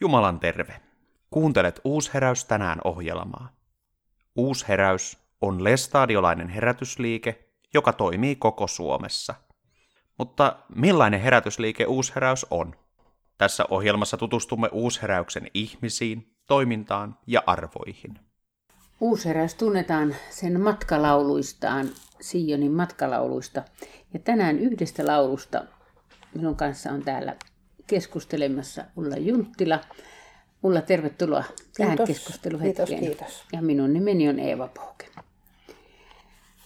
Jumalan terve. Kuuntelet Uusheräys tänään ohjelmaa. Uusheräys on lestadiolainen herätysliike, joka toimii koko Suomessa. Mutta millainen herätysliike Uusheräys on? Tässä ohjelmassa tutustumme Uusheräyksen ihmisiin, toimintaan ja arvoihin. Uusheräys tunnetaan sen matkalauluistaan, Sionin matkalauluista. Ja tänään yhdestä laulusta minun kanssa on täällä keskustelemassa Ulla Junttila. Ulla, tervetuloa tähän Kiitos. keskusteluhetkeen. Kiitos, kiitos. Ja minun nimeni on Eeva Pouke.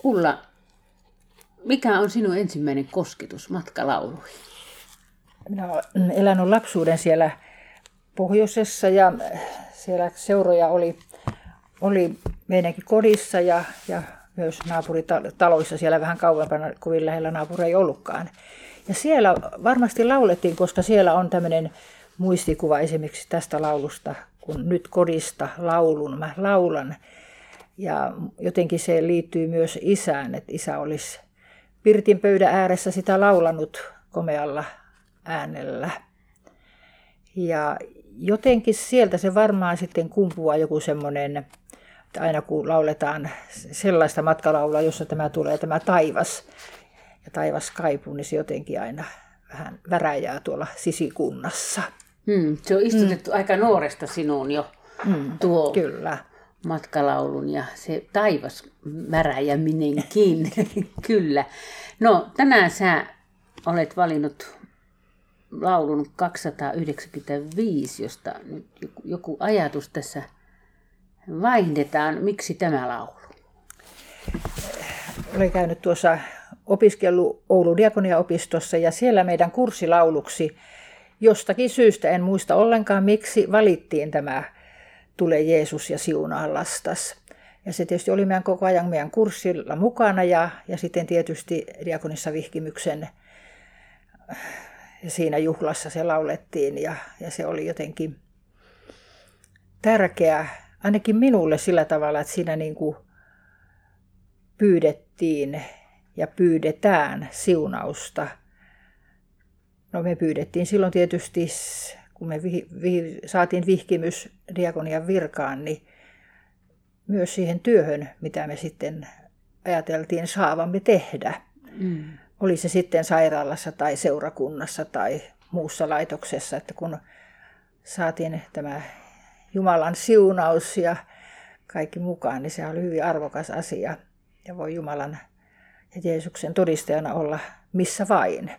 Ulla, mikä on sinun ensimmäinen kosketus matkalauluihin? Minä olen elänyt lapsuuden siellä pohjoisessa ja siellä seuroja oli, oli meidänkin kodissa ja, ja myös naapuritaloissa siellä vähän kauempana, kovin lähellä naapuri ei ollutkaan. Ja siellä varmasti laulettiin, koska siellä on tämmöinen muistikuva esimerkiksi tästä laulusta, kun nyt kodista laulun mä laulan. Ja jotenkin se liittyy myös isään, että isä olisi pirtin pöydän ääressä sitä laulanut komealla äänellä. Ja jotenkin sieltä se varmaan sitten kumpuaa joku semmoinen, aina kun lauletaan sellaista matkalaulua, jossa tämä tulee tämä taivas ja taivas kaipuu, niin se jotenkin aina vähän väräjää tuolla sisikunnassa. Hmm, se on istutettu mm. aika nuoresta sinuun jo Mm, tuo Kyllä. matkalaulun ja se taivas märäjäminenkin, kyllä. No tänään sä olet valinnut laulun 295, josta nyt joku, joku ajatus tässä vaihdetaan. Miksi tämä laulu? Olen käynyt tuossa opiskellut Oulun diakoniaopistossa ja siellä meidän kurssilauluksi jostakin syystä, en muista ollenkaan miksi, valittiin tämä Tule Jeesus ja siunaa lastas. Ja se tietysti oli meidän koko ajan meidän kurssilla mukana ja, ja sitten tietysti diakonissa vihkimyksen ja siinä juhlassa se laulettiin ja, ja se oli jotenkin tärkeä, ainakin minulle sillä tavalla, että siinä niin kuin pyydettiin ja pyydetään siunausta. No me pyydettiin silloin tietysti, kun me vi, vi, saatiin vihkimys diakonian virkaan, niin myös siihen työhön, mitä me sitten ajateltiin saavamme tehdä. Mm. Oli se sitten sairaalassa tai seurakunnassa tai muussa laitoksessa, että kun saatiin tämä Jumalan siunaus ja kaikki mukaan, niin se oli hyvin arvokas asia. Ja voi Jumalan ja Jeesuksen todistajana olla missä vain.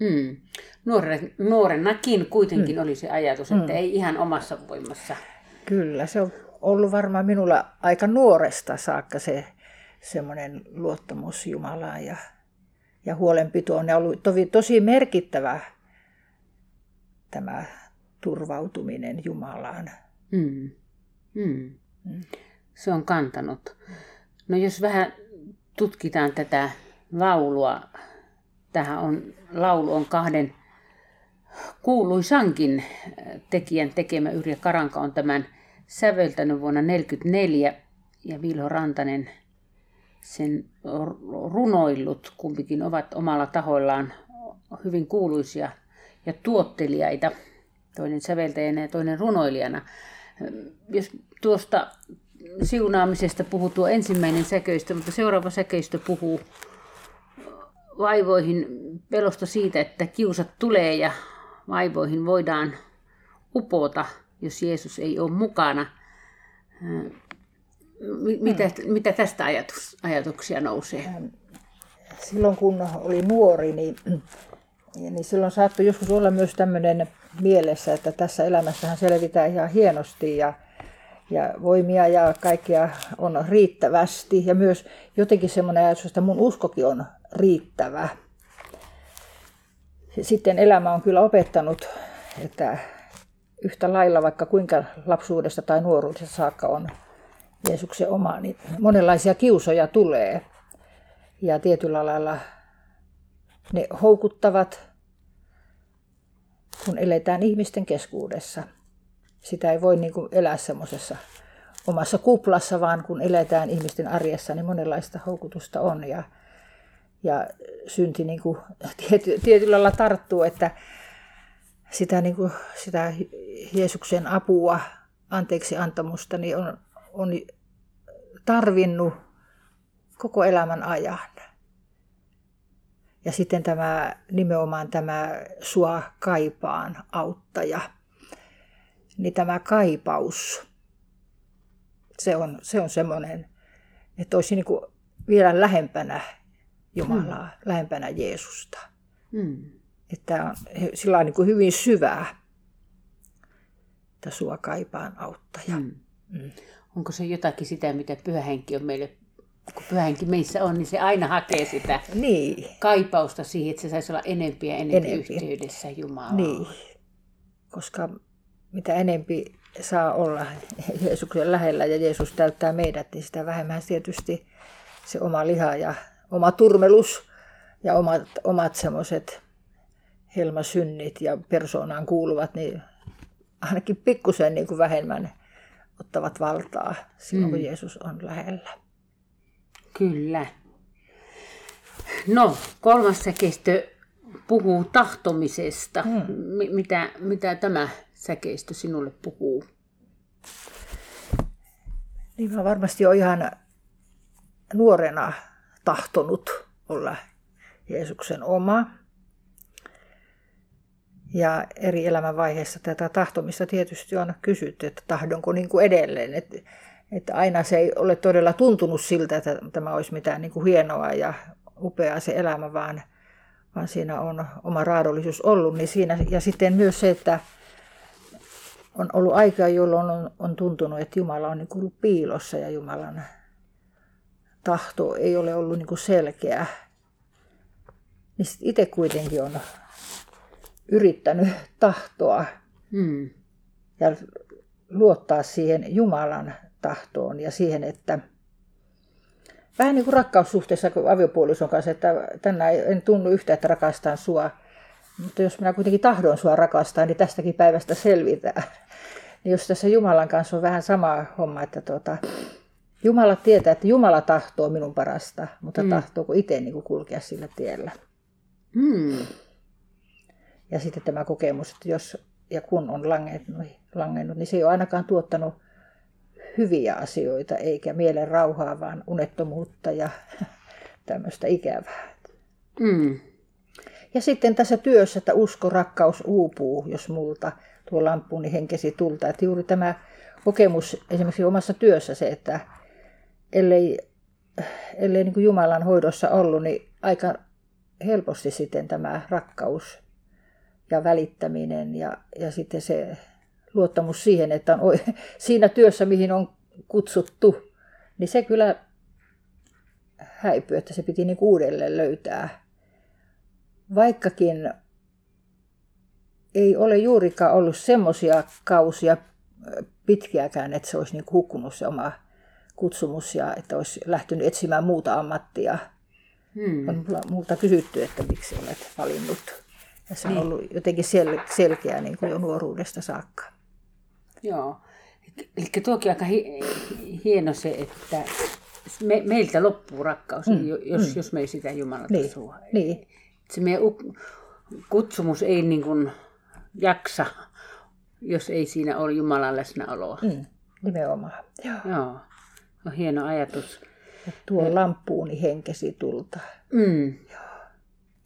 Mm. Nuoren, nuorenakin kuitenkin mm. oli se ajatus, että mm. ei ihan omassa voimassa. Kyllä, se on ollut varmaan minulla aika nuoresta saakka se semmoinen luottamus Jumalaan ja, ja huolenpito on ollut tosi, tosi merkittävä tämä turvautuminen Jumalaan. Mm. Mm. Mm. Se on kantanut. No jos vähän tutkitaan tätä laulua, tähän on, laulu on kahden kuuluisankin tekijän tekemä. Yrjö Karanka on tämän säveltänyt vuonna 1944 ja Vilho Rantanen sen runoillut. Kumpikin ovat omalla tahoillaan hyvin kuuluisia ja tuottelijaita, toinen säveltäjänä ja toinen runoilijana. Jos tuosta siunaamisesta puhuu tuo ensimmäinen säkeistö, mutta seuraava säkeistö puhuu vaivoihin pelosta siitä, että kiusat tulee ja vaivoihin voidaan upota, jos Jeesus ei ole mukana. Mitä, hmm. mitä tästä ajatus, ajatuksia nousee? Silloin kun oli nuori, niin, niin silloin saattoi joskus olla myös tämmöinen mielessä, että tässä elämässähän selvitään ihan hienosti ja, ja voimia ja kaikkea on riittävästi. Ja myös jotenkin semmoinen ajatus, että mun uskokin on riittävä. Sitten elämä on kyllä opettanut, että yhtä lailla vaikka kuinka lapsuudesta tai nuoruudesta saakka on Jeesuksen oma, niin monenlaisia kiusoja tulee. Ja tietyllä lailla ne houkuttavat, kun eletään ihmisten keskuudessa. Sitä ei voi niin kuin elää semmoisessa omassa kuplassa, vaan kun eletään ihmisten arjessa, niin monenlaista houkutusta on. Ja, ja synti niin kuin tiety, tietyllä lailla tarttuu, että sitä, niin kuin, sitä Jeesuksen apua, anteeksi antamusta, niin on, on tarvinnut koko elämän ajan. Ja sitten tämä nimenomaan tämä sua kaipaan auttaja, niin tämä kaipaus, se on, se on semmoinen, että olisi niin kuin vielä lähempänä Jumalaa, hmm. lähempänä Jeesusta. Hmm. Että on sillä niin kuin hyvin syvää, että sua kaipaan auttaja. Hmm. Hmm. Onko se jotakin sitä, mitä pyhähenki on meille kun pyhänkin meissä on, niin se aina hakee sitä niin. kaipausta siihen, että se saisi olla enempi ja enempi, enempi. yhteydessä Jumalaan. Niin, koska mitä enempi saa olla Jeesuksen lähellä ja Jeesus täyttää meidät, niin sitä vähemmän tietysti se oma liha ja oma turmelus ja omat, omat semmoiset helmasynnit ja persoonaan kuuluvat, niin ainakin pikkusen niin kuin vähemmän ottavat valtaa silloin, mm. kun Jeesus on lähellä. Kyllä. No, kolmas säkeistö puhuu tahtomisesta. Hmm. M- mitä, mitä tämä säkeistö sinulle puhuu? Niin mä varmasti olen ihan nuorena tahtonut olla Jeesuksen oma. Ja eri elämänvaiheissa tätä tahtomista tietysti on kysytty, että tahdonko niin kuin edelleen. Että että aina se ei ole todella tuntunut siltä, että tämä olisi mitään niin kuin hienoa ja upeaa se elämä, vaan, vaan siinä on oma raadollisuus ollut. Niin siinä, ja sitten myös se, että on ollut aikaa, jolloin on, on tuntunut, että Jumala on niin kuin ollut piilossa ja Jumalan tahto ei ole ollut niin kuin selkeä. Niin itse kuitenkin on yrittänyt tahtoa hmm. ja luottaa siihen Jumalan tahtoon ja siihen, että vähän niin kuin rakkaussuhteessa kuin aviopuolison kanssa, että tänään en tunnu yhtä, että rakastan sua, mutta jos minä kuitenkin tahdon sua rakastaa, niin tästäkin päivästä selvitään. Niin jos tässä Jumalan kanssa on vähän sama homma, että tuota, Jumala tietää, että Jumala tahtoo minun parasta, mutta mm. tahtooko itse niin kuin kulkea sillä tiellä. Mm. Ja sitten tämä kokemus, että jos ja kun on langennut, langennut niin se ei ole ainakaan tuottanut hyviä asioita, eikä mielen rauhaa, vaan unettomuutta ja tämmöistä ikävää. Mm. Ja sitten tässä työssä, että usko, rakkaus uupuu, jos multa tuo lamppu, niin henkesi tulta. Että juuri tämä kokemus esimerkiksi omassa työssä se, että ellei, ellei niin kuin Jumalan hoidossa ollut, niin aika helposti sitten tämä rakkaus ja välittäminen ja, ja sitten se luottamus siihen, että on siinä työssä, mihin on kutsuttu, niin se kyllä häipyi, että se piti niin uudelleen löytää. Vaikkakin ei ole juurikaan ollut semmoisia kausia pitkiäkään, että se olisi niin hukkunut se oma kutsumus ja että olisi lähtenyt etsimään muuta ammattia. Hmm. On multa kysytty, että miksi olet valinnut. Ja se on niin. ollut jotenkin sel- selkeä niin kuin jo nuoruudesta saakka. Joo. Eli tuokin aika hi- hieno se, että me, meiltä loppuu rakkaus, mm, jos, mm. jos me ei sitä Jumalata niin, sua. Niin. Se meidän kutsumus ei niin kuin jaksa, jos ei siinä ole Jumalan läsnäoloa. Mm, nimenomaan. Joo. Joo. On hieno ajatus. Ja tuo lampuuni henkesi tulta. Mm. Joo.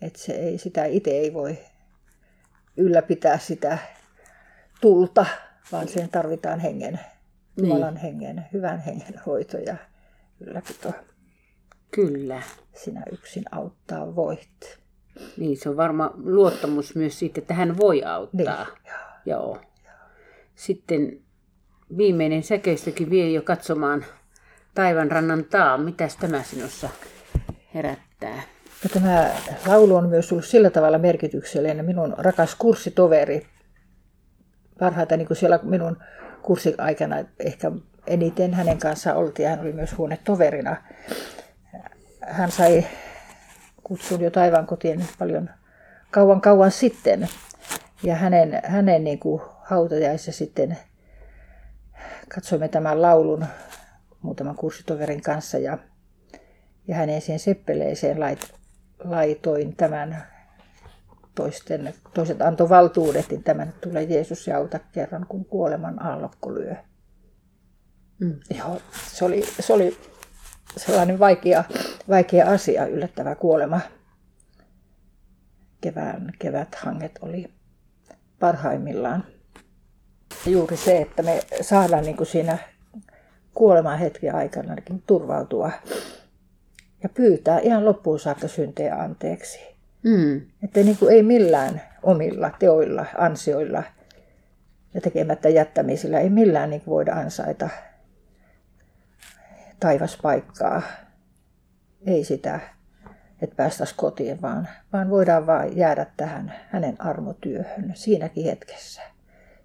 Et se ei, sitä itse ei voi ylläpitää sitä tulta vaan siihen tarvitaan hengen, niin. Jumalan hengen, hyvän hengen hoito ja ylläpito. Kyllä. Sinä yksin auttaa voit. Niin, se on varma luottamus myös siitä, että hän voi auttaa. Niin, joo. joo. Sitten viimeinen säkeistökin vie jo katsomaan rannan taa. Mitäs tämä sinussa herättää? Ja tämä laulu on myös ollut sillä tavalla merkityksellinen. Minun rakas kurssitoveri parhaita niin kuin siellä minun kurssiaikana ehkä eniten hänen kanssaan oltiin. Hän oli myös huonetoverina. Hän sai kutsun jo taivaan kotiin paljon kauan kauan sitten. Ja hänen, hänen niin kuin hautajaissa sitten katsoimme tämän laulun muutaman kurssitoverin kanssa ja, ja hänen siihen seppeleeseen lait, laitoin tämän toisten, toiset antoi valtuudet, niin tämä nyt tulee Jeesus ja auta kerran, kun kuoleman aallokko lyö. Mm. Joo, se oli, se oli sellainen vaikea, vaikea asia, yllättävä kuolema. Kevään, keväthanget oli parhaimmillaan. Juuri se, että me saadaan niin kuin siinä kuoleman hetken aikana turvautua ja pyytää ihan loppuun saakka syntejä anteeksi. Mm. Että niin kuin ei millään omilla teoilla, ansioilla ja tekemättä jättämisillä ei millään niin kuin voida ansaita taivaspaikkaa. Ei sitä, että päästäisiin kotiin, vaan, vaan voidaan vain jäädä tähän hänen armotyöhön siinäkin hetkessä.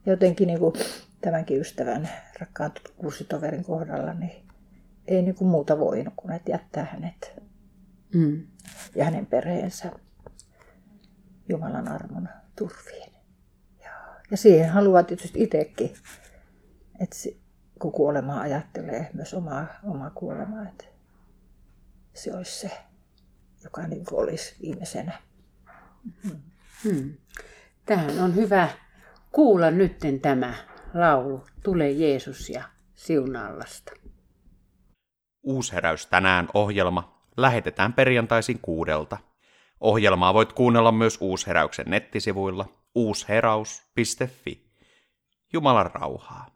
Jotenkin niin kuin tämänkin ystävän, rakkaan kurssitoverin kohdalla, niin ei niin kuin muuta voinut kuin että jättää hänet mm. ja hänen perheensä Jumalan armon turviin. Ja, ja siihen haluaa tietysti itsekin, että kun kuolemaa ajattelee, myös omaa, omaa kuolemaa, että se olisi se, joka niin olisi viimeisenä. Hmm. Hmm. Tähän on hyvä kuulla nytten tämä laulu Tule Jeesus ja siunallasta. Uusheräys tänään ohjelma lähetetään perjantaisin kuudelta. Ohjelmaa voit kuunnella myös Uusheräyksen nettisivuilla uusheraus.fi. Jumalan rauhaa.